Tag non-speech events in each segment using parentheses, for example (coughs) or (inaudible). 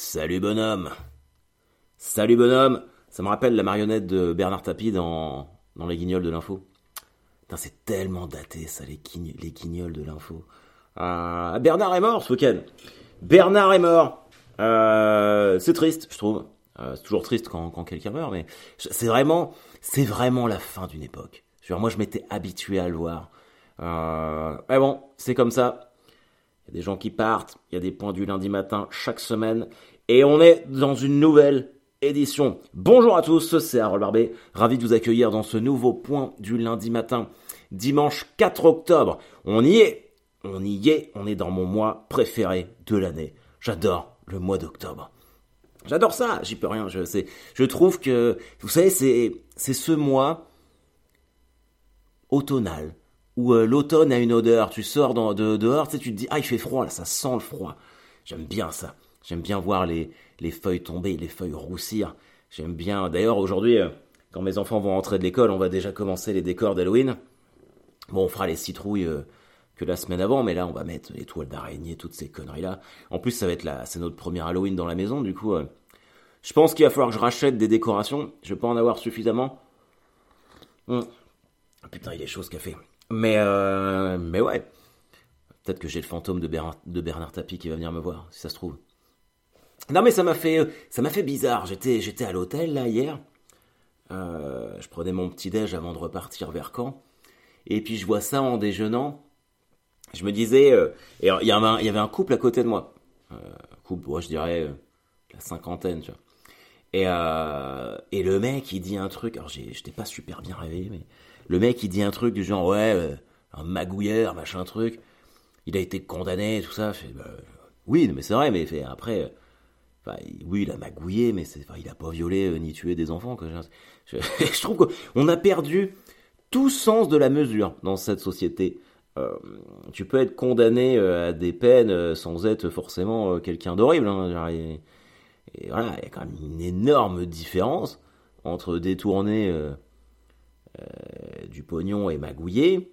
Salut bonhomme. Salut bonhomme. Ça me rappelle la marionnette de Bernard Tapie dans, dans Les Guignols de l'info. C'est tellement daté ça, les, les Guignols de l'info. Euh, Bernard est mort ce week-end. Bernard est mort. Euh, c'est triste, je trouve. Euh, c'est toujours triste quand, quand quelqu'un meurt, mais c'est vraiment, c'est vraiment la fin d'une époque. moi, je m'étais habitué à le voir. Euh, mais bon, c'est comme ça. Il y a des gens qui partent. Il y a des points du lundi matin chaque semaine, et on est dans une nouvelle édition. Bonjour à tous, c'est Harold Barbet. Ravi de vous accueillir dans ce nouveau point du lundi matin, dimanche 4 octobre. On y est, on y est. On est dans mon mois préféré de l'année. J'adore le mois d'octobre. J'adore ça, j'y peux rien. Je, je trouve que, vous savez, c'est, c'est ce mois automnal où euh, l'automne a une odeur. Tu sors dans, de, dehors, tu, te dis, ah, il fait froid, là, ça sent le froid. J'aime bien ça. J'aime bien voir les, les feuilles tomber, les feuilles roussir. J'aime bien. D'ailleurs, aujourd'hui, euh, quand mes enfants vont rentrer de l'école, on va déjà commencer les décors d'Halloween. Bon, on fera les citrouilles euh, que la semaine avant, mais là on va mettre les toiles d'araignée, toutes ces conneries là. En plus ça va être là, c'est notre premier Halloween dans la maison, du coup, je pense qu'il va falloir que je rachète des décorations. Je vais pas en avoir suffisamment. Hum. Putain, il est chaud ce café. Mais euh, mais ouais, peut-être que j'ai le fantôme de Bernard, de Bernard Tapie qui va venir me voir, si ça se trouve. Non mais ça m'a fait euh, ça m'a fait bizarre. J'étais à l'hôtel là hier. je prenais mon petit déj avant de repartir vers Caen. Et puis je vois ça en déjeunant je me disais, euh, il y, avait un couple à côté de moi, euh, couple, moi je dirais euh, la cinquantaine, tu vois. Et, euh, et le mec il dit un truc, alors j'étais pas super bien réveillé, mais le mec il dit un truc du genre ouais, un magouilleur, machin truc, il a été condamné, tout ça. Bah, oui, mais c'est vrai, mais fait, après, oui, il a magouillé, mais c'est, il a pas violé ni tué des enfants. (laughs) Je, trouve qu'on a perdu tout sens de la mesure dans cette société. Euh, tu peux être condamné euh, à des peines euh, sans être forcément quelqu'un d'horrible. Hein, et, voilà, il y a quand même une énorme différence entre détourner du pognon et magouiller,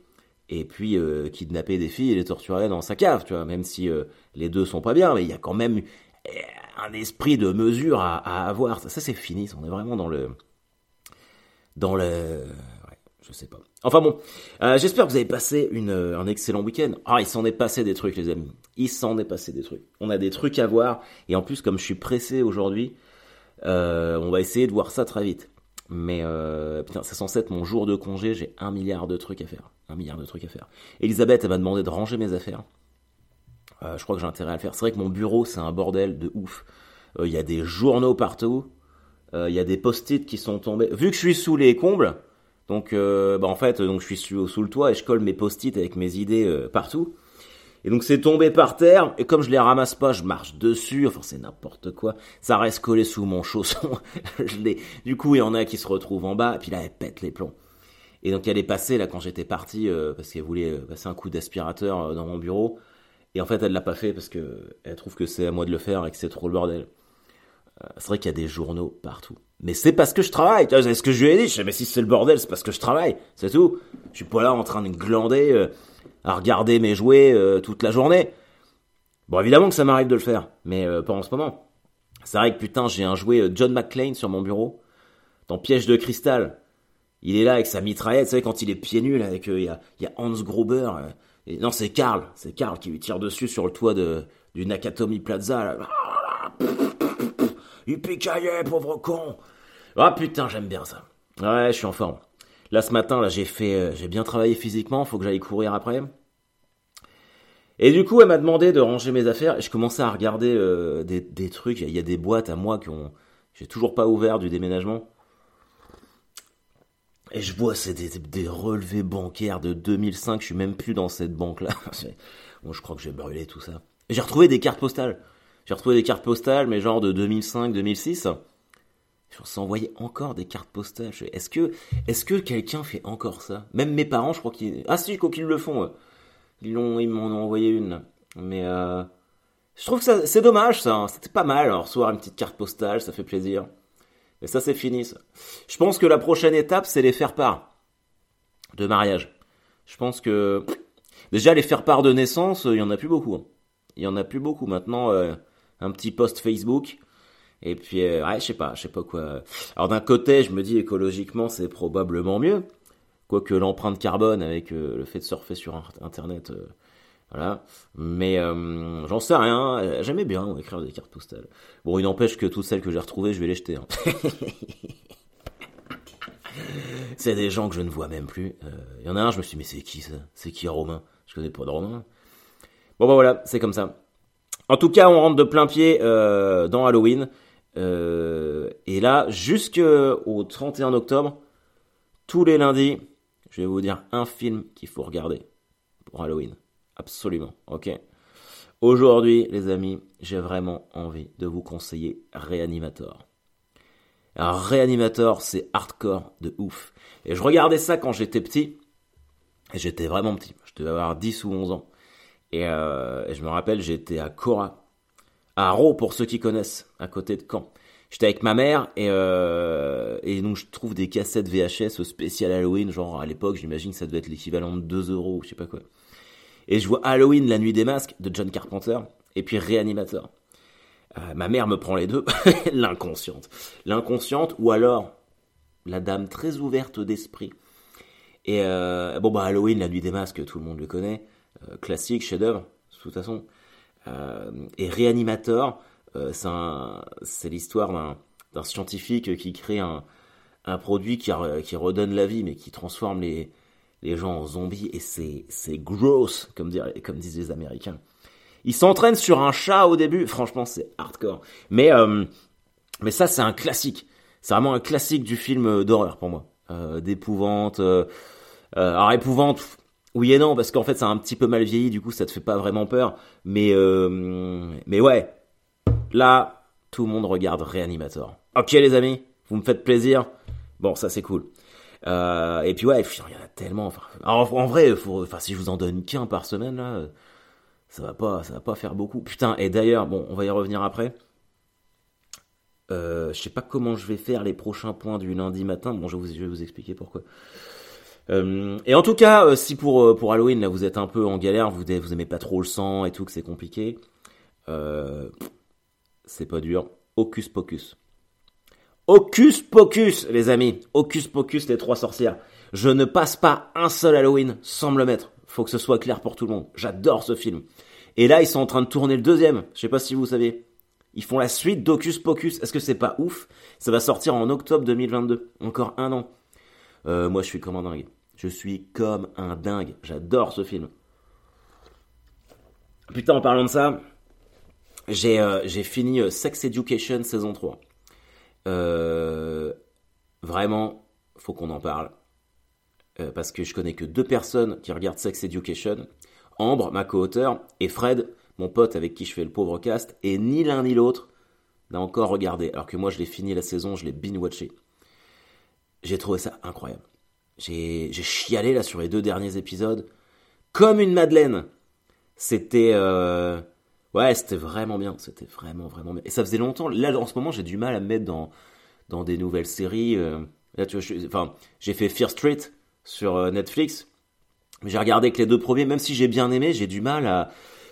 et puis kidnapper des filles et les torturer dans sa cave, tu vois, même si les deux sont pas bien, mais il y a quand même un esprit de mesure à, avoir. Ça, c'est fini, on est vraiment dans le dans le je sais pas. Enfin bon, euh, j'espère que vous avez passé euh, un excellent week-end. Ah, il s'en est passé des trucs, les amis. Il s'en est passé des trucs. On a des trucs à voir. Et en plus, comme je suis pressé aujourd'hui, euh, on va essayer de voir ça très vite. Mais euh, putain, c'est censé être mon jour de congé. J'ai un milliard de trucs à faire. Un milliard de trucs à faire. Elisabeth, elle m'a demandé de ranger mes affaires. je crois que j'ai intérêt à le faire. C'est vrai que mon bureau, c'est un bordel de ouf. Il y a des journaux partout. Il y a des post-it qui sont tombés. Vu que je suis sous les combles, donc, euh, bah en fait, je suis sous, sous, le toit et je colle mes post-it avec mes idées euh, partout. Et donc c'est tombé par terre et comme je les ramasse pas, je marche dessus. Enfin c'est n'importe quoi. Ça reste collé sous mon chausson. (laughs) Du coup il y en a qui se retrouvent en bas et puis là elle pète les plombs. Et donc elle est passée là quand j'étais parti euh, parce qu'elle voulait passer un coup d'aspirateur dans mon bureau. Et en fait elle l'a pas fait parce que elle trouve que c'est à moi de le faire et que c'est trop le bordel. c'est vrai qu'il y a des journaux partout. Mais c'est parce que je travaille. C'est ce que je lui ai dit. Je sais, mais si c'est le bordel, c'est parce que je travaille. C'est tout. Je suis pas là en train de glander euh, à regarder mes jouets euh, toute la journée. Bon, évidemment que ça m'arrive de le faire, mais euh, pas en ce moment. C'est vrai que putain, j'ai un jouet John McClane sur mon bureau, dans Piège de cristal. Il est là avec sa mitraillette, vous savez, quand il est pieds nus, là, avec, il y, a, Hans Gruber. non, c'est Karl. C'est Karl qui lui tire dessus sur le toit de, du Nakatomi Plaza. Là. Il picaillait, pauvre con. Ah putain, j'aime bien ça. Ouais, je suis en forme. Là ce matin, là j'ai fait, euh, j'ai bien travaillé physiquement. Faut que j'aille courir après. Et du coup, elle m'a demandé de ranger mes affaires. Et je commençais à regarder euh, des, des, trucs. Il y a des boîtes à moi qui j'ai toujours pas ouvert du déménagement. Et je vois, c'est des, relevés bancaires de 2005. Je suis même plus dans cette banque-là. (laughs) bon, je crois que j'ai brûlé tout ça. J'ai retrouvé des cartes postales. J'ai retrouvé des cartes postales, mais genre de 2005-2006. Je s'envoyait encore des cartes postales. Est-ce que, est-ce que quelqu'un fait encore ça? Même mes parents, je crois qu'ils, ah si, quoi qu'ils le font. Ils m'en ont envoyé une. Mais euh, je trouve que c'est dommage ça. Hein. C'était pas mal. Alors, recevoir une petite carte postale, ça fait plaisir. Mais ça, c'est fini. Ça. Je pense que la prochaine étape, c'est les faire part de mariage. Je pense que déjà les faire part de naissance, il y en a plus beaucoup. Hein. Il y en a plus beaucoup maintenant. Euh, un petit post Facebook. Et puis, euh, ouais, je sais pas, je sais pas quoi. Alors d'un côté, je me dis écologiquement, c'est probablement mieux. Quoique l'empreinte carbone avec euh, le fait de surfer sur Internet, euh, voilà. Mais j'en sais rien. J'aimais bien écrire des cartes postales. Bon, il n'empêche que toutes celles que j'ai retrouvées, je vais les jeter. Hein. (laughs) c'est des gens que je ne vois même plus. Il y en a un, je me suis dit, mais c'est qui ça? C'est qui Romain? Je connais pas de Romain. Bon, bah voilà, c'est comme ça. En tout cas, on rentre de plein pied dans Halloween. Euh, et là, jusqu'au 31 octobre, tous les lundis, je vais vous dire un film qu'il faut regarder pour Halloween. Absolument, ok Aujourd'hui, les amis, j'ai vraiment envie de vous conseiller Reanimator. Alors, c'est hardcore de ouf. Et je regardais ça quand j'étais petit. Et j'étais vraiment petit. Je devais avoir 10 ou 11 ans. Et, euh, et je me rappelle, j'étais à Cora à Raux pour ceux qui connaissent, à côté de Caen. J'étais avec ma mère et, euh, et donc je trouve des cassettes VHS spécial Halloween, genre à l'époque j'imagine que ça devait être l'équivalent de 2 euros, je sais pas quoi. Et je vois Halloween, la nuit des masques de John Carpenter et puis Reanimator. Euh, ma mère me prend les deux, (laughs) l'inconsciente. L'inconsciente ou alors la dame très ouverte d'esprit. Et euh, bon bah Halloween, la nuit des masques, tout le monde le connaît, euh, classique, chef-d'œuvre, de toute façon. Euh, et Réanimateur, euh, c'est l'histoire d'un scientifique qui crée un, un produit qui, qui, redonne la vie, mais qui transforme les, les gens en zombies, et c'est gross, comme, comme disent les Américains. Il s'entraîne sur un chat au début, franchement c'est hardcore. Mais, euh, mais ça c'est un classique, c'est vraiment un classique du film d'horreur pour moi. Euh, D'épouvante. Euh, alors épouvante, oui et non, parce qu'en fait, ça a un petit peu mal vieilli, du coup, ça te fait pas vraiment peur. Mais, euh, mais ouais, là, tout le monde regarde Reanimator. Ok, les amis, vous me faites plaisir. Bon, ça c'est cool. Euh, et puis ouais, il y en a tellement. En, vrai, si je vous en donne qu'un par semaine là, ça va pas, ça va pas faire beaucoup. Putain. Et d'ailleurs, bon, on va y revenir après. Euh, je sais pas comment je vais faire les prochains points du lundi matin. Bon, je vais vous expliquer pourquoi. Euh, et en tout cas, euh, si pour euh, pour Halloween là vous êtes un peu en galère, vous vous aimez pas trop le sang et tout, que c'est compliqué, c'est pas dur. Hocus pocus. Hocus pocus, les amis. Hocus pocus, les trois sorcières. Je ne passe pas un seul Halloween sans me le mettre. Faut que ce soit clair pour tout le monde. J'adore ce film. Et là, ils sont en train de tourner le deuxième. Je sais pas si vous savez. Ils font la suite d'Hocus Pocus. Est-ce que c'est pas ouf? Ça va sortir en octobre 2022. Encore un an. Moi, je suis comme un dingue. Je suis comme un dingue. J'adore ce film. Putain, en parlant de ça, j'ai euh, fini euh, Sex Education saison 3. Euh, vraiment, faut qu'on en parle. parce que je connais que deux personnes qui regardent Sex Education. Ambre, ma co-auteur, et Fred, mon pote avec qui je fais le pauvre cast. Et ni l'un ni l'autre n'a encore regardé. Alors que moi, je l'ai fini la saison, je l'ai binge-watché. J'ai trouvé ça incroyable. J'ai chialé là sur les deux derniers épisodes. Comme une madeleine. C'était... Euh... Ouais, c'était vraiment bien. C'était vraiment, vraiment bien. Et ça faisait longtemps. Là, en ce moment, j'ai du mal à me mettre dans, dans des nouvelles séries. Euh. Là, tu vois, enfin, j'ai fait Fear Street sur euh, Netflix. J'ai regardé que les deux premiers, même si j'ai bien aimé, j'ai du mal à...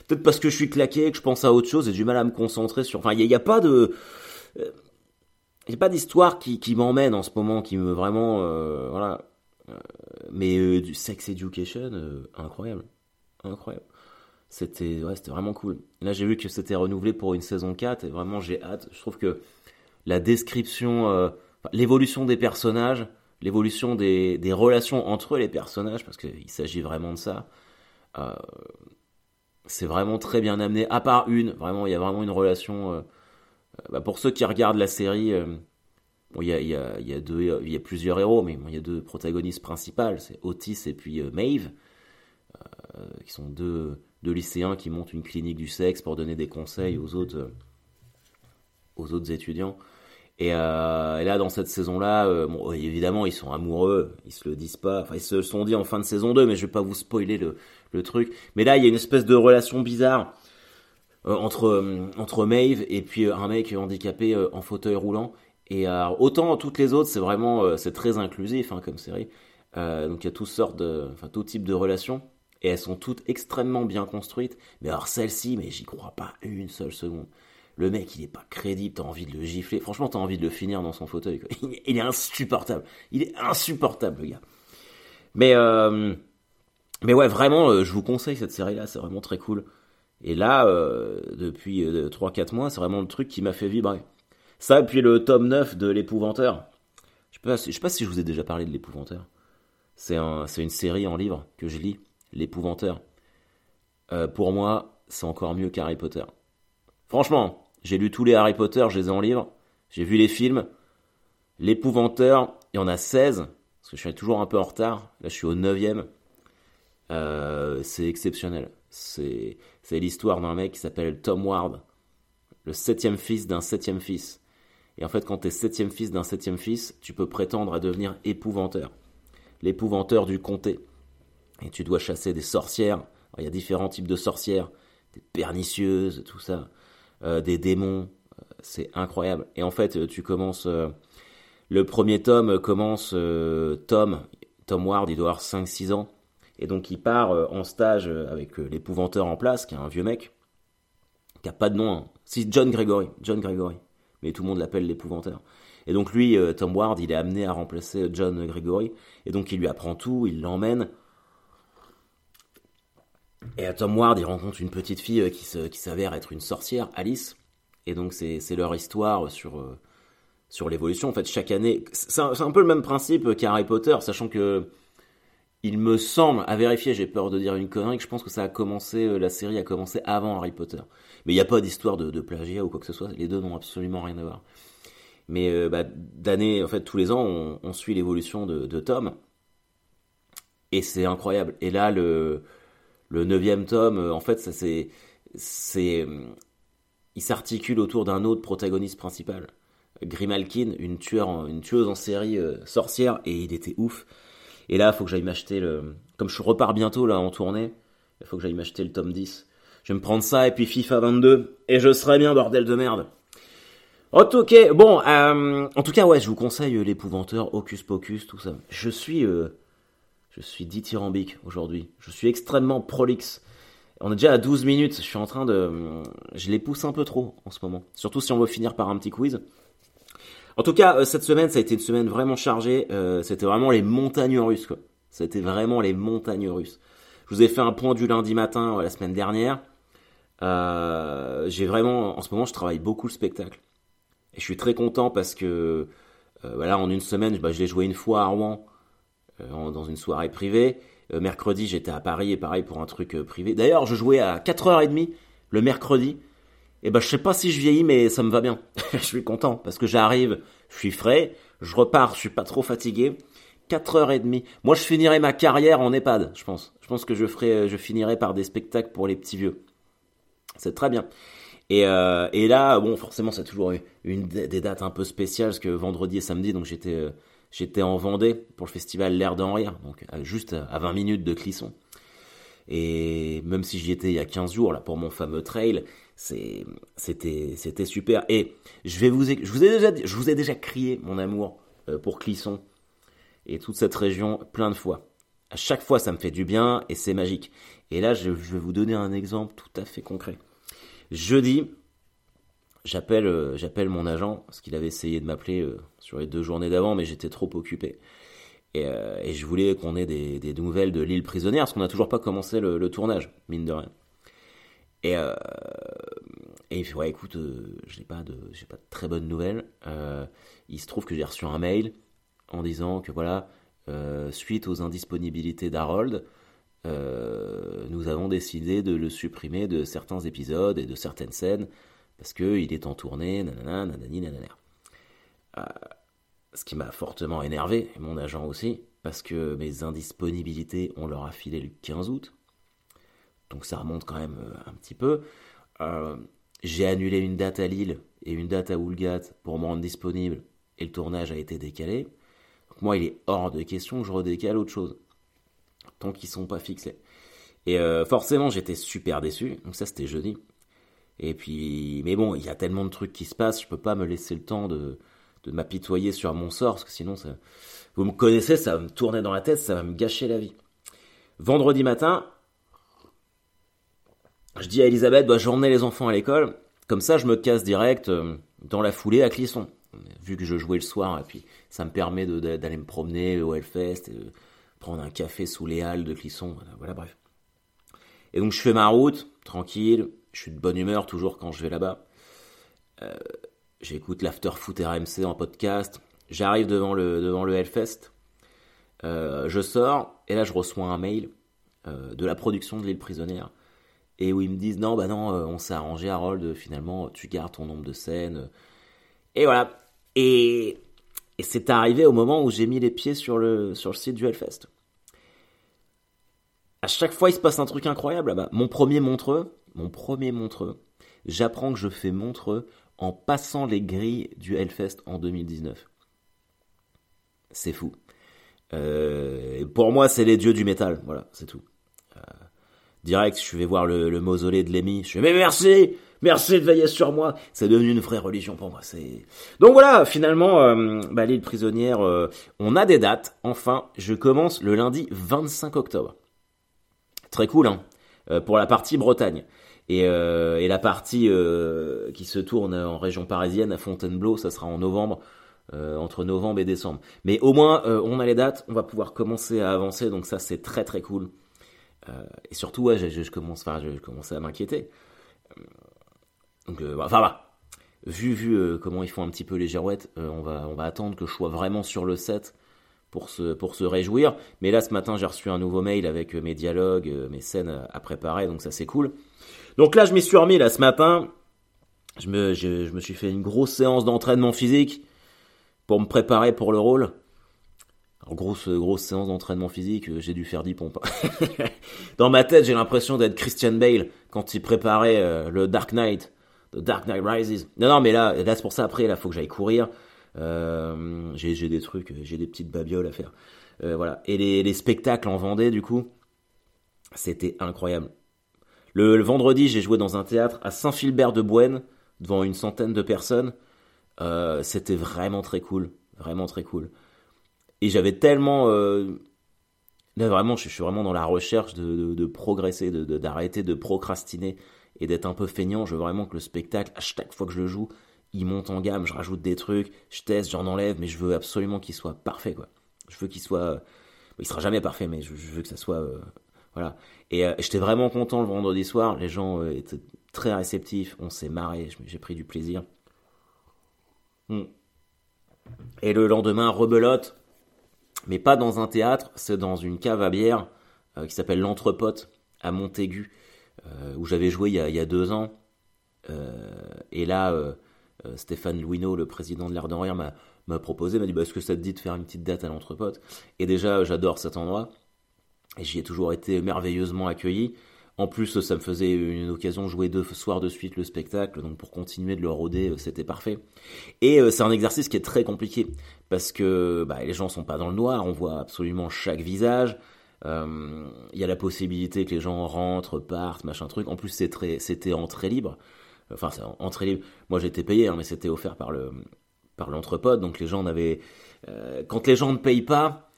Peut-être parce que je suis claqué, que je pense à autre chose, j'ai du mal à me concentrer sur... Enfin, il n'y a, a, pas de... A pas d'histoire qui, qui m'emmène en ce moment, qui me vraiment... Euh, voilà euh, mais euh, du sex education, incroyable. Incroyable. C'était ouais, vraiment cool. Là, j'ai vu que c'était renouvelé pour une saison 4 et vraiment j'ai hâte. Je trouve que la description, l'évolution des personnages, l'évolution des, des, relations entre les personnages, parce qu'il s'agit vraiment de ça, c'est vraiment très bien amené. À part une, vraiment, il y a vraiment une relation. Bah, pour ceux qui regardent la série, il y a, y, a, y, a plusieurs héros, mais il y a deux protagonistes principales, c'est Otis et puis euh, Maeve, euh, qui sont deux, lycéens qui montent une clinique du sexe pour donner des conseils aux autres, euh, aux autres étudiants. Et, là, dans cette saison-là, bon, évidemment, ils sont amoureux, ils se le disent pas, enfin, ils se sont dit en fin de saison 2, mais je vais pas vous spoiler le, le truc. Mais là, il y a une espèce de relation bizarre entre, entre Maeve et puis un mec handicapé en fauteuil roulant et euh, autant toutes les autres, c'est vraiment euh, c'est très inclusif hein, comme série. Euh, donc il y a toutes sortes enfin tout type de relations et elles sont toutes extrêmement bien construites. Mais alors celle-ci, mais j'y crois pas une seule seconde. Le mec, il est pas crédible, t'as envie de le gifler. Franchement, t'as envie de le finir dans son fauteuil. Il est insupportable. Il est insupportable, le gars. Mais, euh, mais ouais, vraiment, euh, je vous conseille cette série-là, c'est vraiment très cool. Et là, euh, depuis 3-4 mois, c'est vraiment le truc qui m'a fait vibrer. Ça, puis le tome 9 de l'épouvanteur. Je je sais pas si je vous ai déjà parlé de l'épouvanteur. C'est un, une série en livre que je lis, l'épouvanteur. pour moi, c'est encore mieux qu'Harry Potter. Franchement, j'ai lu tous les Harry Potter, je les ai en livre. J'ai vu les films. L'épouvanteur, il y en a 16, parce que je suis toujours un peu en retard. Là, je suis au 9ème. Euh, c'est exceptionnel. C'est, l'histoire d'un mec qui s'appelle Tom Ward, le septième fils d'un septième fils. Et en fait, quand tu es septième fils d'un septième fils, tu peux prétendre à devenir épouvanteur. L'épouvanteur du comté. Et tu dois chasser des sorcières. il y a différents types de sorcières, des pernicieuses, tout ça. Euh, des démons. Euh, c'est incroyable. Et en fait, euh, tu commences. le premier tome commence. Tom, Tom Ward, il doit avoir 5-6 ans. Et donc, il part en stage avec l'épouvanteur en place, qui est un vieux mec, qui a pas de nom. Hein. C'est John Gregory. John Gregory. Mais tout le monde l'appelle l'épouvanteur. Et donc, lui, Tom Ward, il est amené à remplacer John Gregory. Et donc, il lui apprend tout, il l'emmène. Et à Tom Ward, il rencontre une petite fille euh, qui, s'avère être une sorcière, Alice. Et donc c'est leur histoire sur, euh, sur l'évolution. En fait, chaque année, c'est un, peu le même principe qu'Harry Potter, sachant que il me semble, à vérifier, j'ai peur de dire une connerie, que je pense que ça a commencé, euh, la série a commencé avant Harry Potter. Mais il n'y a pas d'histoire de, plagiat ou quoi que ce soit, les deux n'ont absolument rien à voir. Mais bah, d'année, en fait, tous les ans, on, suit l'évolution de, de Tom. Et c'est incroyable. Et là, le, neuvième tome, euh, en fait, ça c'est, c'est, euh, il s'articule autour d'un autre protagoniste principal, Grimalkin, une tueuse en série euh, sorcière, et il était ouf. Et là, il faut que j'aille m'acheter le, comme je repars bientôt là en tournée, il faut que j'aille m'acheter le tome 10. Je vais me prendre ça et puis FIFA 22 et je serai bien bordel de merde. Ok, bon, en tout cas, ouais, je vous conseille l'épouvanteur, Hocus Pocus, tout ça. Je suis je suis dithyrambique aujourd'hui. Je suis extrêmement prolixe. On est déjà à 12 minutes. Je suis en train de. Je les pousse un peu trop en ce moment. Surtout si on veut finir par un petit quiz. En tout cas, euh, cette semaine, ça a été une semaine vraiment chargée. Euh, c'était vraiment les montagnes russes, quoi. C'était vraiment les montagnes russes. Je vous ai fait un point du lundi matin la semaine dernière. Euh, j'ai vraiment, en ce moment, je travaille beaucoup le spectacle. Et je suis très content parce que, voilà, en une semaine, bah, je l'ai joué une fois à Rouen. Euh, dans une soirée privée. Euh, mercredi, j'étais à Paris et pareil pour un truc euh, privé. D'ailleurs, je jouais à 4h30 le mercredi. Et ben, je sais pas si je vieillis, mais ça me va bien. (laughs) je suis content parce que j'arrive, je suis frais, je repars, je suis pas trop fatigué. 4h30. Moi, je finirai ma carrière en EHPAD, je pense. Je pense que je ferai, je finirai par des spectacles pour les petits vieux. C'est très bien. Et, et là, bon, forcément, c'est toujours une des dates un peu spéciales parce que vendredi et samedi, donc j'étais J'étais en Vendée pour le festival L'air d'en rire, donc juste à 20 minutes de Clisson. Et même si j'y étais il y a 15 jours là pour mon fameux trail, c'était super. Et je vous ai déjà crié mon amour euh, pour Clisson et toute cette région plein de fois. À chaque fois, ça me fait du bien et c'est magique. Et là, je, vais vous donner un exemple tout à fait concret. Jeudi, J'appelle, euh, j'appelle mon agent parce qu'il avait essayé de m'appeler euh, sur les deux journées d'avant, mais j'étais trop occupé. Et, je voulais qu'on ait des, des, nouvelles de l'île prisonnière parce qu'on n'a toujours pas commencé le, le, tournage, mine de rien. Et, il fait ouais, écoute, j'ai pas de, pas de très bonnes nouvelles. il se trouve que j'ai reçu un mail en disant que voilà, suite aux indisponibilités d'Harold, nous avons décidé de le supprimer de certains épisodes et de certaines scènes parce qu'il est en tournée, nanana, nanani, nanana. Euh, ce qui m'a fortement énervé, et mon agent aussi, parce que mes indisponibilités, on leur a filé le 15 août. Donc ça remonte quand même euh, un petit peu. Euh, j'ai annulé une date à Lille et une date à Woolgat pour me rendre disponible, et le tournage a été décalé. Moi, il est hors de question que je redécale autre chose, tant qu'ils sont pas fixés. Et forcément, j'étais super déçu. Donc ça, c'était jeudi. Et puis, mais bon, il y a tellement de trucs qui se passent, je peux pas me laisser le temps de, de m'apitoyer sur mon sort, parce que sinon, ça, vous me connaissez, ça va me tourner dans la tête, ça va me gâcher la vie. Vendredi matin, je dis à Elisabeth, bah, j'emmenais les enfants à l'école, comme ça, je me casse direct dans la foulée à Clisson. Vu que je jouais le soir, et puis ça me permet d'aller me promener au Hellfest, et de prendre un café sous les halles de Clisson. Voilà, bref. Et donc je fais ma route, tranquille, je suis de bonne humeur toujours quand je vais là-bas. Euh, j'écoute l'After Foot RMC en podcast. J'arrive devant le, devant le Hellfest. Euh, je sors et là je reçois un mail euh, de la production de l'île prisonnière et où ils me disent non bah non on s'est arrangé Harold finalement tu gardes ton nombre de scènes et voilà et, et c'est arrivé au moment où j'ai mis les pieds sur le sur le site du Hellfest à chaque fois il se passe un truc incroyable là-bas mon premier montreux mon premier montreux j'apprends que je fais montreux en passant les grilles du Hellfest en 2019. C'est fou. Euh, pour moi, c'est les dieux du métal. Voilà, c'est tout. Euh, direct, je vais voir le, mausolée de Lémi. Je fais mais merci, merci de veiller sur moi. C'est devenu une vraie religion pour moi. C'est donc voilà. Finalement, euh, bah, l'île prisonnière, on a des dates. Enfin, je commence le lundi 25 octobre. Très cool, hein. pour la partie Bretagne. Et, euh, et la partie euh, qui se tourne en région parisienne à Fontainebleau, ça sera en novembre, euh, entre novembre et décembre. Mais au moins, on a les dates, on va pouvoir commencer à avancer, donc ça c'est très très cool. Et surtout, ouais, je, je commence, enfin, je, commence à m'inquiéter. Donc, enfin voilà. Vu, vu comment ils font un petit peu les girouettes, on, va, on va attendre que je sois vraiment sur le set pour se, pour se réjouir. Mais là, ce matin, j'ai reçu un nouveau mail avec mes dialogues, mes scènes à préparer, donc ça c'est cool. Donc là, je m'y suis remis là ce matin. Je me, je, me suis fait une grosse séance d'entraînement physique pour me préparer pour le rôle. Alors, grosse, grosse séance d'entraînement physique, euh, j'ai dû faire 10 pompes. (laughs) Dans ma tête, j'ai l'impression d'être Christian Bale quand il préparait euh, le Dark Knight, The Dark Knight Rises. Non, non, mais là, là c'est pour ça après, là, faut que j'aille courir. Euh, j'ai des trucs, j'ai des petites babioles à faire. voilà. Et les, les spectacles en Vendée, du coup, c'était incroyable. Le, vendredi, j'ai joué dans un théâtre à Saint-Philbert-de-Bouenne, devant une centaine de personnes. C'était vraiment très cool, vraiment très cool. Et j'avais tellement... Euh, là, vraiment, je, suis vraiment dans la recherche de, progresser, d'arrêter de, procrastiner et d'être un peu feignant. Je veux vraiment que le spectacle, à chaque fois que je le joue, il monte en gamme, je rajoute des trucs, je teste, j'en enlève, mais je veux absolument qu'il soit parfait, quoi. Je veux qu'il soit... Il sera jamais parfait, mais je, veux que ça soit euh, voilà. Et euh, j'étais vraiment content le vendredi soir. Les gens euh, étaient très réceptifs. On s'est marré. J'ai pris du plaisir. Hmm. Et le lendemain, rebelote. Mais pas dans un théâtre. C'est dans une cave à bière euh, qui s'appelle l'Entrepote à Montaigu. où j'avais joué il y, a, deux ans. et là, Stéphane Louineau, le président de l'Air de Rien, m'a proposé, m'a dit bah, Est-ce que ça te dit de faire une petite date à l'Entrepote? Et déjà, j'adore cet endroit. Et j'y ai toujours été merveilleusement accueilli. En plus, ça me faisait une occasion de jouer deux soirs de suite le spectacle, donc pour continuer de le rôder, euh, c'était parfait. Et euh, c'est un exercice qui est très compliqué, parce que bah, les gens sont pas dans le noir, on voit absolument chaque visage. Euh, il y a la possibilité que les gens rentrent, partent, machin truc. En plus, c'était en très libre. Enfin, c'est en très libre. Moi, j'étais payé, hein, mais c'était offert par le par l'entrepôt. Donc les gens n'avaient. quand les gens ne payent pas,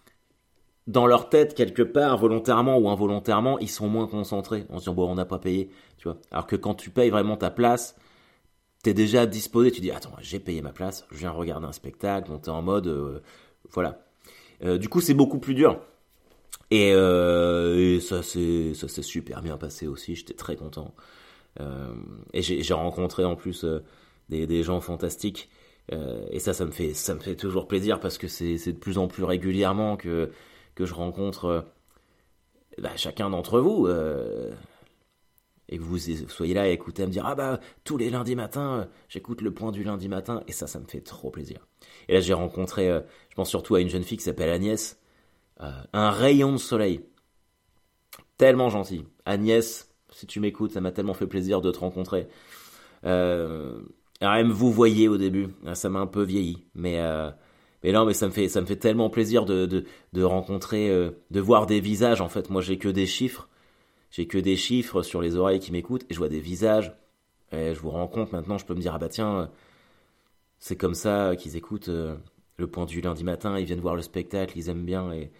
dans leur tête, quelque part, volontairement ou involontairement, ils sont moins concentrés en se disant, bon, on n'a pas payé, tu vois. Alors que quand tu payes vraiment ta place, t'es déjà disposé, tu dis, attends, j'ai payé ma place, je viens regarder un spectacle, on t'es en mode, euh, voilà. Euh, du coup, c'est beaucoup plus dur. Et, euh, ça s'est super bien passé aussi, j'étais très content. et j'ai rencontré en plus des, des, gens fantastiques. et ça, ça me fait, ça me fait toujours plaisir parce que c'est de plus en plus régulièrement que que je rencontre euh, bah, chacun d'entre vous euh, et que vous soyez là à écouter à me dire ah bah tous les lundis matins euh, j'écoute le point du lundi matin et ça ça me fait trop plaisir. Et là j'ai rencontré je pense surtout à une jeune fille qui s'appelle Agnès un rayon de soleil. Tellement gentil Agnès si tu m'écoutes ça m'a tellement fait plaisir de te rencontrer. Euh, alors vous voyez au début. Ça m'a un peu vieilli mais mais non, mais ça me fait, ça me fait tellement plaisir de, de, rencontrer, euh, de voir des visages. En fait, moi, j'ai que des chiffres. J'ai que des chiffres sur les oreilles qui m'écoutent et je vois des visages. Et je vous rends compte maintenant, je peux me dire, ah bah tiens, c'est comme ça qu'ils écoutent euh, le point du lundi matin, ils viennent voir le spectacle, ils aiment bien. Et,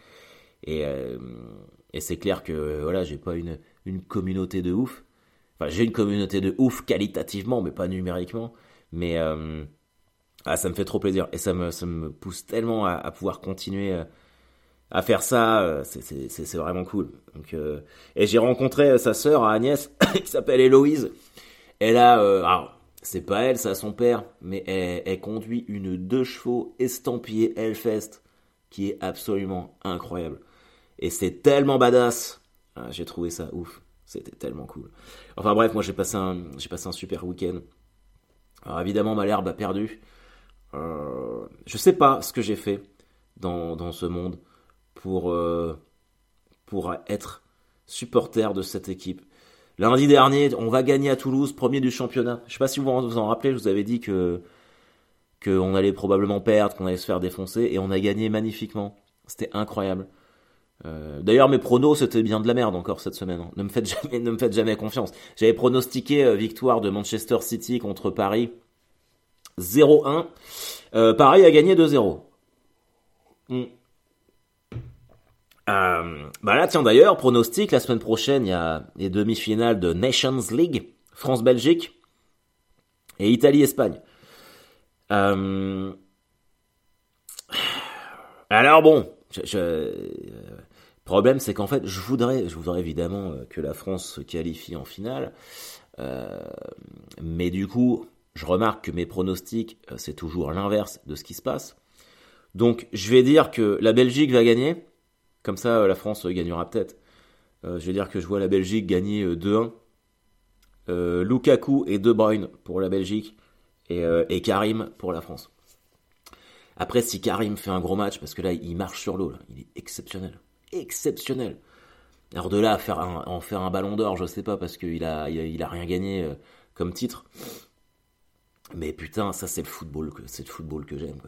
et, euh, c'est clair que voilà, j'ai pas une, une communauté de ouf. Enfin, j'ai une communauté de ouf qualitativement, mais pas numériquement. Mais euh, ah, ça me fait trop plaisir et ça me, ça me pousse tellement à, pouvoir continuer euh, à faire ça. Euh, c'est vraiment cool. Donc, et j'ai rencontré sa sœur Agnès, (coughs) qui s'appelle Héloïse. Elle a, alors, c'est pas elle, c'est son père, mais elle, elle, conduit une deux chevaux estampillée Hellfest qui est absolument incroyable. Et c'est tellement badass. Ah, j'ai trouvé ça ouf. C'était tellement cool. Enfin bref, moi j'ai passé un, j'ai passé un super week-end. Alors évidemment, Malherbe a perdu. Euh, je sais pas ce que j'ai fait dans, ce monde pour, euh, pour être supporter de cette équipe. Lundi dernier, on va gagner à Toulouse, premier du championnat. Je sais pas si vous vous en rappelez, je vous avais dit que qu'on allait probablement perdre, qu'on allait se faire défoncer, et on a gagné magnifiquement. C'était incroyable. Euh, d'ailleurs, mes pronos, c'était bien de la merde encore cette semaine. Hein. Ne me faites (laughs) jamais, ne me faites jamais confiance. J'avais pronostiqué victoire de Manchester City contre Paris 0-1. Euh, Paris a gagné 2-0. Hmm. bah là, tiens d'ailleurs, pronostic, la semaine prochaine, il y a les demi-finales de Nations League, France-Belgique et Italie-Espagne. Alors bon, je, problème, c'est qu'en fait, je voudrais, je voudrais évidemment euh, que la France se qualifie en finale, euh, mais du coup, je remarque que mes pronostics, euh, c'est toujours l'inverse de ce qui se passe. Donc, je vais dire que la Belgique va gagner, comme ça, la France gagnera peut-être. je vais dire que je vois la Belgique gagner 2-1. Lukaku et De Bruyne pour la Belgique et, Karim pour la France. Après, si Karim fait un gros match, parce que là, il marche sur l'eau, il est exceptionnel. Exceptionnel. Alors de là à en faire un ballon d'or, je sais pas, parce qu'il a, il a, rien gagné euh, comme titre. Mais putain, ça c'est le football que c'est le football que j'aime.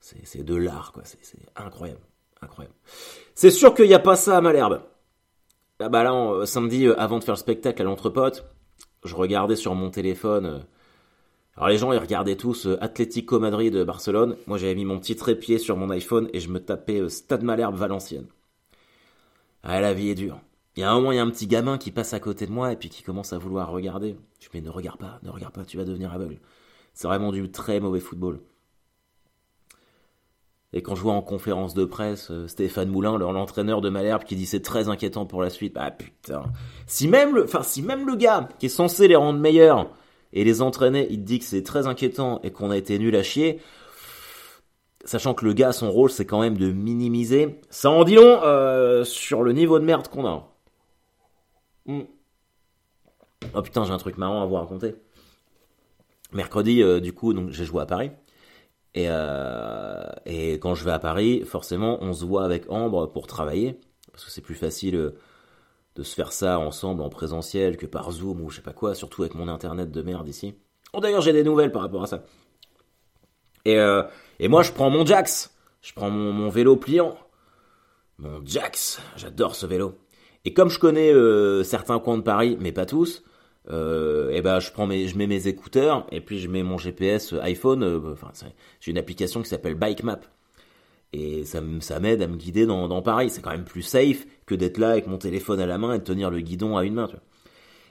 C'est, de l'art, quoi. C'est, incroyable, incroyable. C'est sûr qu'il n'y a pas ça à Malherbe. Ah bah là, euh, samedi, euh, avant de faire le spectacle à l'entrepote, je regardais sur mon téléphone alors les gens, ils regardaient tous euh, Atlético Madrid Barcelone. Moi, j'avais mis mon petit trépied sur mon iPhone et je me tapais euh, Stade Malherbe Valenciennes. Ah, la vie est dure. Il y a un moment, il y a un petit gamin qui passe à côté de moi et puis qui commence à vouloir regarder. Je me dis, ne regarde pas, ne regarde pas, tu vas devenir aveugle. C'est vraiment du très mauvais football. Et quand je vois en conférence de presse euh, Stéphane Moulin, l'entraîneur de Malherbe, qui dit c'est très inquiétant pour la suite, bah putain. Si même le, enfin, si même le gars qui est censé les rendre meilleurs, et les entraîner, il dit que c'est très inquiétant et qu'on a été nul à chier, sachant que le gars, son rôle, c'est quand même de minimiser, ça en dit long euh, sur le niveau de merde qu'on a. Hmm. Oh putain, j'ai un truc marrant à vous raconter. Mercredi, euh, du coup, donc j'ai joué à Paris. Et, euh, et quand je vais à Paris, forcément, on se voit avec Ambre pour travailler, parce que c'est plus facile de se faire ça ensemble en présentiel que par Zoom ou je sais pas quoi, surtout avec mon internet de merde ici. Oh d'ailleurs j'ai des nouvelles par rapport à ça. Euh, et moi je prends mon Jax, je prends mon, vélo pliant. Mon Jax, j'adore ce vélo. Et comme je connais euh, certains coins de Paris, mais pas tous, euh, et ben je prends mes, je mets mes écouteurs et puis je mets mon GPS iPhone. enfin, j'ai une application qui s'appelle Bike Map et ça, ça m'aide à me guider dans, dans Paris. C'est quand même plus safe que d'être là avec mon téléphone à la main et de tenir le guidon à une main.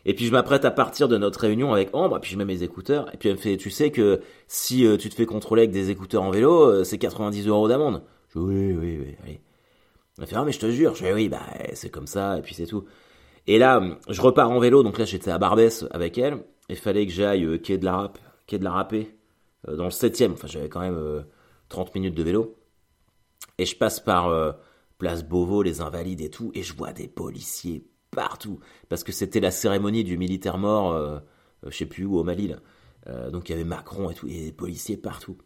Et puis je m'apprête à partir de notre réunion avec Ambre, et puis je mets mes écouteurs, et puis elle me fait, tu sais que si euh, tu te fais contrôler avec des écouteurs en vélo, euh, c'est 90 euros d'amende. Je dis oui, oui, oui, allez. Elle fait, ah mais je te jure. Je dis oui, bah c'est comme ça, et puis c'est tout. Et là, je repars en vélo, donc là j'étais à Barbès avec elle, il fallait que j'aille euh, quai de la Rap, quai de la Rapée, dans le 7 enfin j'avais quand même 30 minutes de vélo. Et je passe par euh, Place Beauvau, les Invalides et tout, et je vois des policiers partout. Parce que c'était la cérémonie du militaire mort, euh, euh, je sais plus où, au Mali, donc il y avait Macron et tout, et des policiers partout.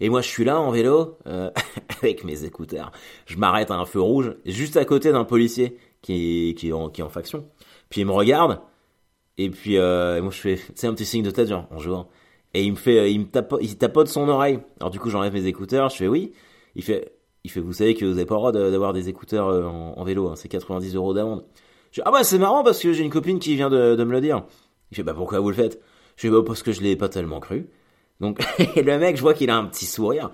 Et moi, je suis là en vélo, (laughs) avec mes écouteurs. Je m'arrête à un feu rouge, juste à côté d'un policier qui est, qui, est en, en faction. Puis il me regarde, et puis moi je fais, c'est un petit signe de tête, genre, bonjour. Et il me fait, il me tapote, il tapote son oreille. Alors du coup, j'enlève mes écouteurs, je fais oui. Il fait, il fait, vous savez que vous n'avez pas le droit d'avoir des écouteurs euh, en, vélo, hein, c'est 90 euros d'amende. Je ah bah c'est marrant parce que j'ai une copine qui vient de, me le dire. Il fait, bah pourquoi vous le faites? Je fais, bah parce que je l'ai pas tellement cru. Donc, (laughs) le mec, je vois qu'il a un petit sourire.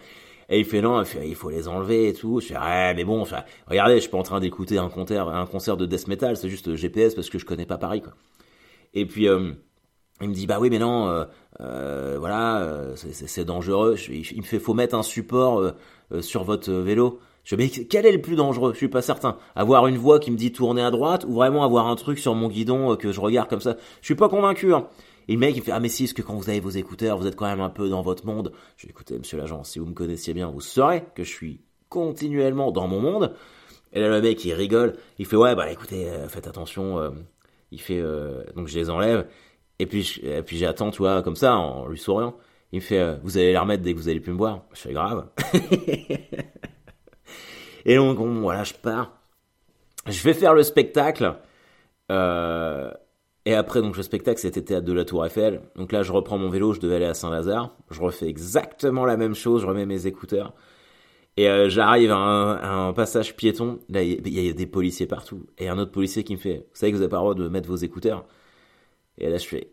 Et il fait, non, il, faut les enlever et tout. Je fais, ouais, mais bon, enfin, regardez, je suis pas en train d'écouter un concert, un concert de death metal, c'est juste GPS parce que je connais pas Paris, quoi. Et puis il me dit bah oui mais non, voilà, c'est dangereux. il me fait faut mettre un support sur votre vélo. Je me dis, quel est le plus dangereux? Je suis pas certain. Avoir une voix qui me dit tourner à droite ou vraiment avoir un truc sur mon guidon que je regarde comme ça? Je suis pas convaincu. Hein. Et le mec, il fait, ah mais si, est-ce que quand vous avez vos écouteurs, vous êtes quand même un peu dans votre monde Je dis, écoutez, monsieur l'agent, si vous me connaissiez bien, vous saurez que je suis continuellement dans mon monde. Et là, le mec, il rigole. Il fait, ouais, bah écoutez, euh, faites attention. Euh. il fait, euh, donc je les enlève. Et puis, et puis j'attends, tu vois, comme ça, en lui souriant. Il me fait, vous allez les remettre dès que vous allez plus me voir. Je fais grave. (laughs) et donc, bon, voilà, je pars. Je vais faire le spectacle. Euh, et après, donc, le spectacle, c'était théâtre de la Tour Eiffel. Donc là, je reprends mon vélo, je devais aller à Saint-Lazare. Je refais exactement la même chose, je remets mes écouteurs. Et euh, j'arrive à un, passage piéton. Là, il y, a des policiers partout. Et un autre policier qui me fait, vous savez que vous n'avez pas le droit de mettre vos écouteurs? Et là, je fais,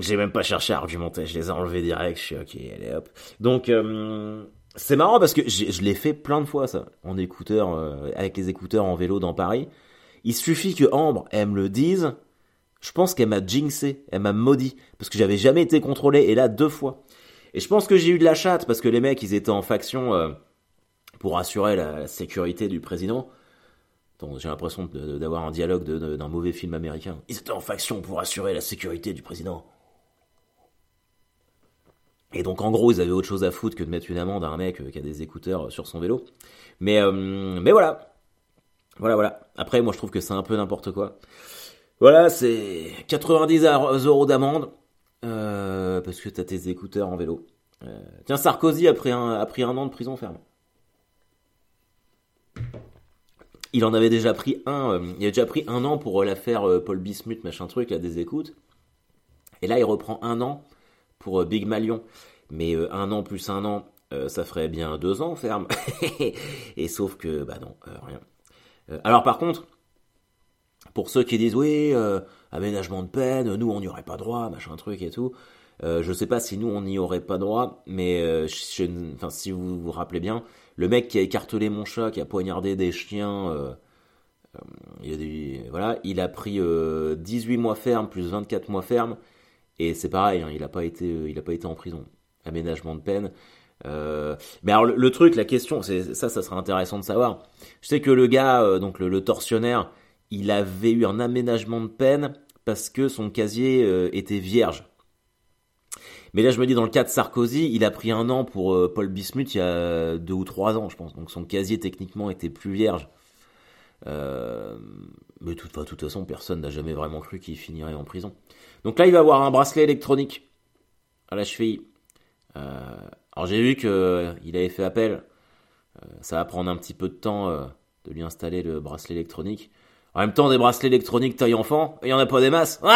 j'ai même pas cherché à argumenter, je les ai enlevés direct. Je suis ok, allez hop. Donc, euh, c'est marrant parce que je l'ai fait plein de fois ça, en écouteurs, euh, avec les écouteurs en vélo dans Paris. Il suffit que Ambre, elle me le dise je pense qu'elle m'a jinxé, elle m'a maudit, parce que j'avais jamais été contrôlé, et là deux fois. Et je pense que j'ai eu de la chatte, parce que les mecs, ils étaient en faction euh, pour assurer la, sécurité du président. J'ai l'impression d'avoir un dialogue d'un mauvais film américain. Ils étaient en faction pour assurer la sécurité du président. Et donc en gros, ils avaient autre chose à foutre que de mettre une amende à un mec euh, qui a des écouteurs euh, sur son vélo. Mais, mais voilà. Voilà, voilà. Après, moi je trouve que c'est un peu n'importe quoi. Voilà, c'est 90 euros d'amende euh, parce que t'as tes écouteurs en vélo. Euh, tiens, Sarkozy a pris, un, an de prison ferme. Il en avait déjà pris un. Euh, il a déjà pris un an pour l'affaire Paul Bismuth, machin truc, là, des écoutes. Et là, il reprend un an pour Big Malion. Mais un an plus un an, ça ferait bien deux ans ferme. (laughs) Et sauf que, bah non, rien. alors par contre, pour ceux qui disent oui, euh, aménagement de peine, nous on n'y aurait pas droit, machin truc et tout. Euh, je sais pas si nous on n'y aurait pas droit, mais euh, si vous vous rappelez bien, le mec qui a écartelé mon chat, qui a poignardé des chiens, euh, il, a voilà, il a pris 18 mois ferme plus 24 mois ferme, et c'est pareil, hein, il a pas été, il pas été en prison. Aménagement de peine. mais alors le, truc, la question, c'est ça, ça serait intéressant de savoir. Je sais que le gars, donc le, le tortionnaire, il avait eu un aménagement de peine parce que son casier euh, était vierge. Mais là, je me dis, dans le cas de Sarkozy, il a pris un an pour euh, Paul Bismuth il y a deux ou trois ans, je pense. Donc son casier, techniquement, était plus vierge. Euh, mais de toute, toute façon, personne n'a jamais vraiment cru qu'il finirait en prison. Donc là, il va avoir un bracelet électronique à la cheville. alors j'ai vu qu'il avait fait appel. ça va prendre un petit peu de temps de lui installer le bracelet électronique. En même temps, des bracelets électroniques taille enfant, il y en a pas des masses. (laughs)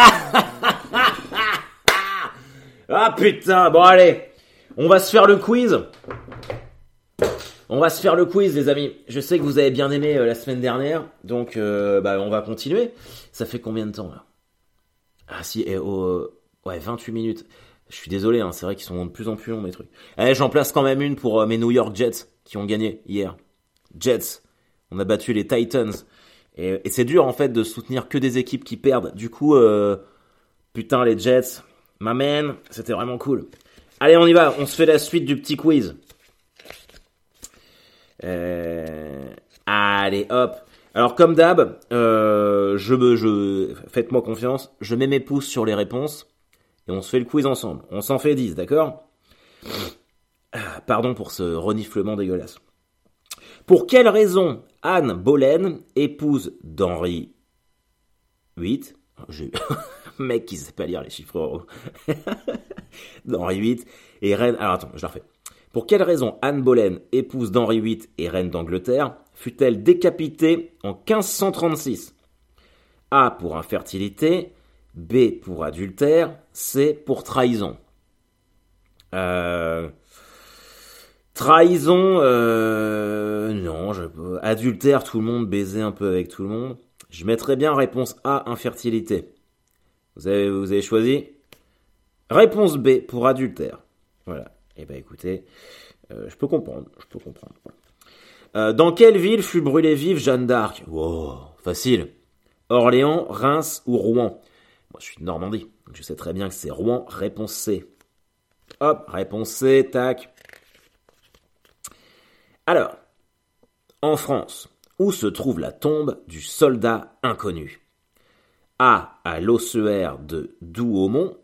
ah putain, bon allez, on va se faire le quiz. On va se faire le quiz, les amis. Je sais que vous avez bien aimé euh, la semaine dernière, donc euh, bah, on va continuer. Ça fait combien de temps là? Ah si, et, oh, ouais, 28 minutes. Je suis désolé, hein, c'est vrai qu'ils sont de plus en plus longs mes trucs. Allez, j'en place quand même une pour euh, mes New York Jets qui ont gagné hier. Jets, on a battu les Titans. Et, c'est dur en fait de soutenir que des équipes qui perdent. Du coup, euh, putain les Jets, ma man, c'était vraiment cool. Allez, on y va, on se fait la suite du petit quiz. Euh, allez, hop. Alors comme d'hab, euh, je je, faites-moi confiance, je mets mes pouces sur les réponses et on se fait le quiz ensemble. On s'en fait 10, d'accord? Ah, Pardon pour ce reniflement dégueulasse. Pour quelle raison Anne Boleyn, épouse d'Henri VIII, (laughs) mec qui sait pas lire les chiffres (laughs) d'Henri VIII et reine. Alors attends, je la refais. Pour quelle raison Anne Boleyn, épouse d'Henri VIII et reine d'Angleterre, fut-elle décapitée en 1536 A pour infertilité, B pour adultère, C pour trahison. Euh, Trahison, euh, adultère, tout le monde, baiser un peu avec tout le monde. Je mettrais bien réponse A, infertilité. Vous avez, choisi Réponse B pour adultère. Voilà. Eh ben écoutez, euh, je peux comprendre, je peux comprendre. Euh, dans quelle ville fut brûlée vive Jeanne d'Arc? Wow, facile. Orléans, Reims ou Rouen? Moi, je suis de Normandie, donc je sais très bien que c'est Rouen. Réponse C. Hop, réponse C, tac. Alors, en France, où se trouve la tombe du soldat inconnu A. À l'ossuaire de Douaumont.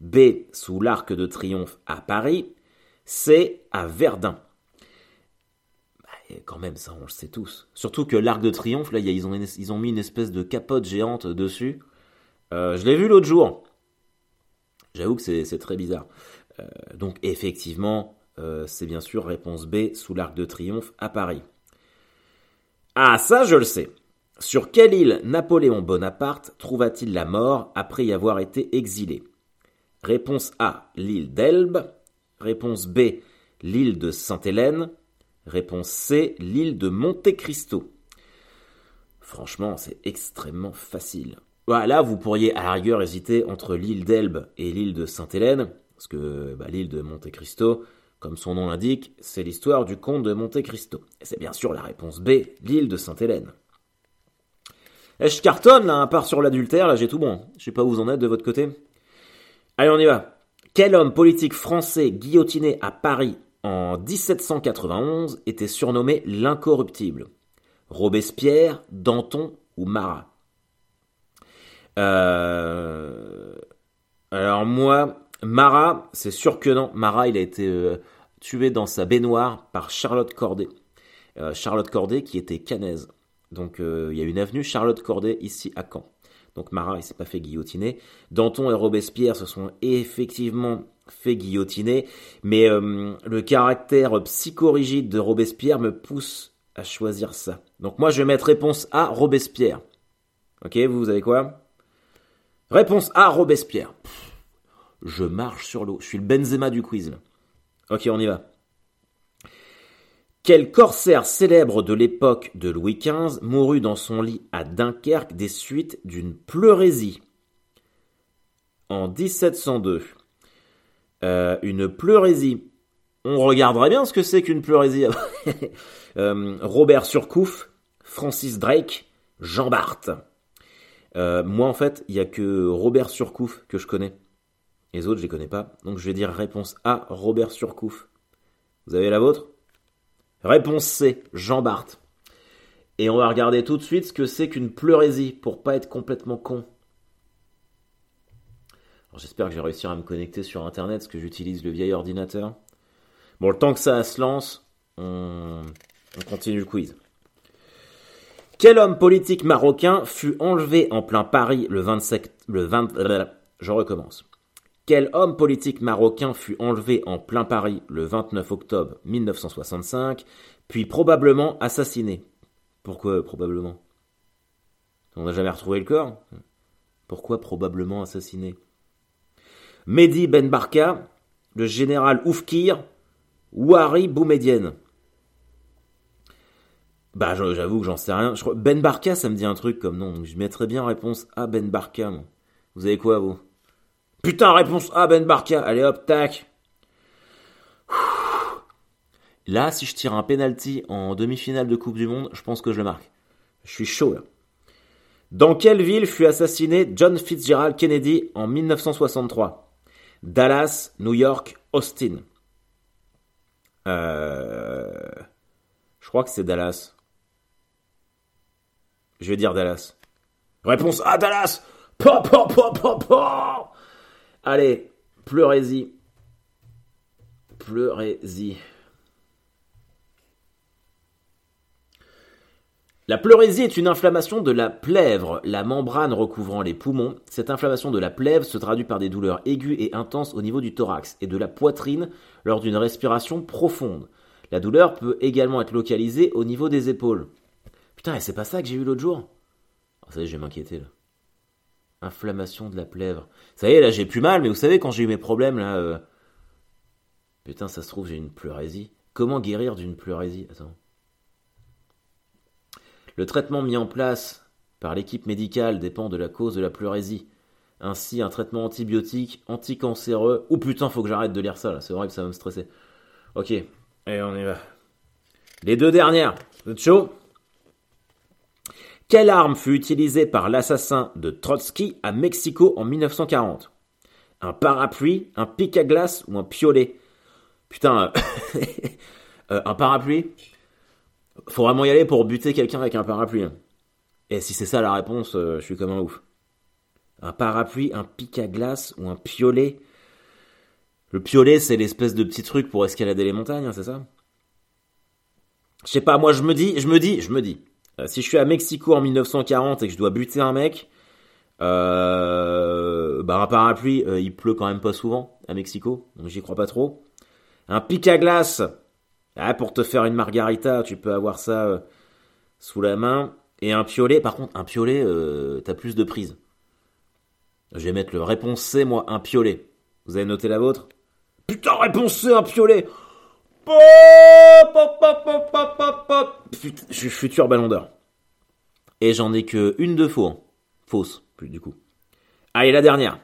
B. Sous l'Arc de Triomphe à Paris. C. À Verdun. Bah, quand même, ça, on le sait tous. Surtout que l'Arc de Triomphe, là, ils ont, mis une espèce de capote géante dessus. Euh, je l'ai vu l'autre jour. J'avoue que c'est très bizarre. Euh, donc, effectivement, euh, c'est bien sûr réponse B, sous l'Arc de Triomphe à Paris. Ah, ça, je le sais. Sur quelle île Napoléon Bonaparte trouva-t-il la mort après y avoir été exilé? Réponse A, l'île d'Elbe. Réponse B, l'île de Sainte-Hélène. Réponse C, l'île de Monte Cristo. Franchement, c'est extrêmement facile. Là, vous pourriez à la rigueur hésiter entre l'île d'Elbe et l'île de Sainte-Hélène, parce que bah, l'île de Monte Cristo, comme son nom l'indique, c'est l'histoire du comte de Monte Cristo. Et c'est bien sûr la réponse B, l'île de Sainte-Hélène. Et je cartonne, là, à part sur l'adultère, là j'ai tout bon? Je sais pas où vous en êtes de votre côté. Allez, on y va. Quel homme politique français guillotiné à Paris en 1791 était surnommé l'incorruptible? Robespierre, Danton ou Marat? Euh... Alors moi, Marat, c'est sûr que non. Marat, il a été euh, tué dans sa baignoire par Charlotte Corday. Euh, Charlotte Corday qui était canaise. Donc euh, il y a une avenue Charlotte Corday ici à Caen. Donc Marat, il s'est pas fait guillotiner. Danton et Robespierre se sont effectivement fait guillotiner, mais le caractère psychorigide de Robespierre me pousse à choisir ça. Donc moi, je vais mettre réponse A, Robespierre. Ok, vous, vous avez quoi? Réponse A, Robespierre je marche sur l'eau. Je suis le Benzema du quiz. Ok, on y va. Quel corsaire célèbre de l'époque de Louis XV mourut dans son lit à Dunkerque des suites d'une pleurésie? En 1702. Euh, une pleurésie. On regarderait bien ce que c'est qu'une pleurésie. (laughs) Euh, Robert Surcouf, Francis Drake, Jean Bart. Euh, moi, en fait, il n'y a que Robert Surcouf que je connais. Les autres, je les connais pas. Donc je vais dire réponse A, Robert Surcouf. Vous avez la vôtre? Réponse C, Jean Barthes. Et on va regarder tout de suite ce que c'est qu'une pleurésie pour pas être complètement con. J'espère que j'ai réussi à me connecter sur internet parce que j'utilise le vieil ordinateur. Bon, le temps que ça se lance, on, on continue le quiz. Quel homme politique marocain fut enlevé en plein Paris le 27 le 20 je recommence. Quel homme politique marocain fut enlevé en plein Paris le 29 octobre 1965, puis probablement assassiné? Pourquoi probablement? On n'a jamais retrouvé le corps? Pourquoi probablement assassiné? Mehdi Ben Barka, le général Oufkir, Ouari Boumedienne. Bah j'avoue que j'en sais rien. ben Barka, ça me dit un truc comme nom. Je mettrais bien réponse à Ben Barka. Vous avez quoi vous? Putain, réponse A, Ben Barca. Allez hop, tac. Là, si je tire un penalty en demi-finale de Coupe du Monde, je pense que je le marque. Je suis chaud là. Dans quelle ville fut assassiné John Fitzgerald Kennedy en 1963 Dallas, New York, Austin. Euh... Je crois que c'est Dallas. Je vais dire Dallas. Réponse A, Dallas Allez, pleurésie. Pleurésie. La pleurésie est une inflammation de la plèvre, la membrane recouvrant les poumons. Cette inflammation de la plèvre se traduit par des douleurs aiguës et intenses au niveau du thorax et de la poitrine lors d'une respiration profonde. La douleur peut également être localisée au niveau des épaules. Putain, et c'est pas ça que j'ai eu l'autre jour? Oh, Ça je vais m'inquiéter là. Inflammation de la plèvre. Ça y est, là j'ai plus mal, mais vous savez quand j'ai eu mes problèmes là. Euh, putain, ça se trouve j'ai une pleurésie. Comment guérir d'une pleurésie? Attends. Le traitement mis en place par l'équipe médicale dépend de la cause de la pleurésie. Ainsi, un traitement antibiotique, anticancéreux. Oh putain, faut que j'arrête de lire ça là, c'est que ça va me stresser. Ok, et on y va. Les deux dernières, vous êtes Quelle arme fut utilisée par l'assassin de Trotsky à Mexico en 1940 Un parapluie, un pic à glace ou un piolet? Putain, (laughs) euh, un parapluie? Faut vraiment y aller pour buter quelqu'un avec un parapluie. hein. Et si c'est ça la réponse, euh, je suis comme un ouf. Un parapluie, un pic à glace ou un piolet? Le piolet, c'est l'espèce de petit truc pour escalader les montagnes, hein, c'est ça? Je sais pas, moi je me dis, je me dis, je me dis. Euh, si je suis à Mexico en 1940 et que je dois buter un mec, euh, bah un parapluie, euh, il pleut quand même pas souvent à Mexico, donc j'y crois pas trop. Un pic à glace, ah, pour te faire une margarita, tu peux avoir ça sous la main. Et un piolet, par contre, un piolet, t'as plus de prise. Je vais mettre le réponse C, moi, un piolet. Vous avez noté la vôtre? Putain, réponse C, un piolet Je suis futur ballon d'or. Et j'en ai que une de faux. hein. Fausse, du coup. Allez, la dernière.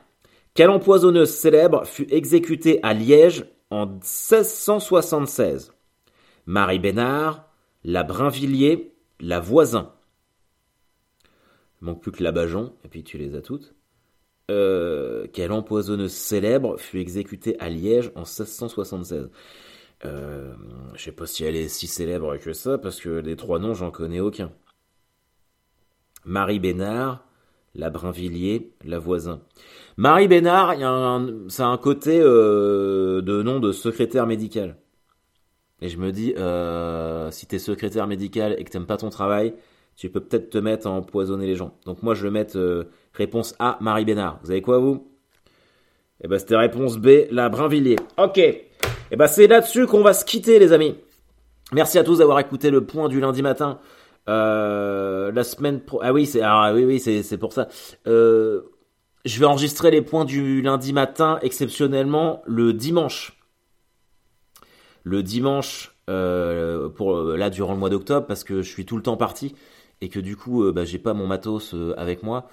Quelle empoisonneuse célèbre fut exécutée à Liège en 1676 Marie Bénard, la Brinvilliers, la Voisin. Il manque plus que la Bajon, et puis tu les as toutes. Euh, quelle empoisonneuse célèbre fut exécutée à Liège en 1676 euh, Je sais pas si elle est si célèbre que ça, parce que les trois noms, j'en connais aucun. Marie Bénard, la Brinvilliers, la Voisin. Marie Bénard, a un côté euh, de nom de secrétaire médical. Et je me dis, euh, si t'es secrétaire médical et que t'aimes pas ton travail, tu peux peut-être te mettre à empoisonner les gens. Donc moi, je vais mettre euh, réponse A, Marie Bénard. Vous avez quoi, vous? Eh ben, c'était réponse B, la Brinvilliers. Ok. Eh ben, c'est là-dessus qu'on va se quitter, les amis. Merci à tous d'avoir écouté le point du lundi matin. Euh, la semaine pro... Ah oui, c'est ah, oui, oui, c'est pour ça. Euh, je vais enregistrer les points du lundi matin exceptionnellement le dimanche. Le dimanche, euh, pour là durant le mois d'octobre, parce que je suis tout le temps parti et que du coup, bah, j'ai pas mon matos avec moi.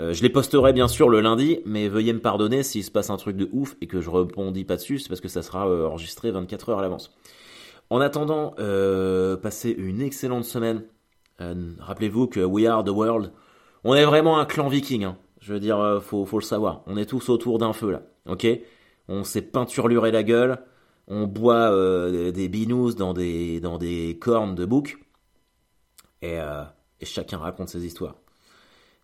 Euh, je les posterai bien sûr le lundi, mais veuillez me pardonner s'il se passe un truc de ouf et que je rebondis pas dessus, c'est parce que ça sera euh, enregistré 24 heures à l'avance. En attendant, euh, passez une excellente semaine. Euh, Rappelez-vous que We Are the World, on est vraiment un clan viking. Hein. Je veux dire, faut, faut le savoir. On est tous autour d'un feu là, ok? On s'est peinturluré la gueule, on boit des binous dans des dans des cornes de bouc, et chacun raconte ses histoires.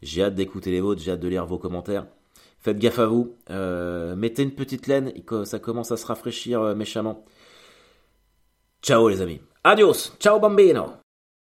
J'ai hâte d'écouter les vôtres, j'ai hâte de lire vos commentaires. Faites gaffe à vous. Euh, mettez une petite laine, ça commence à se rafraîchir euh, méchamment. Ciao les amis. Adios. Ciao bambino.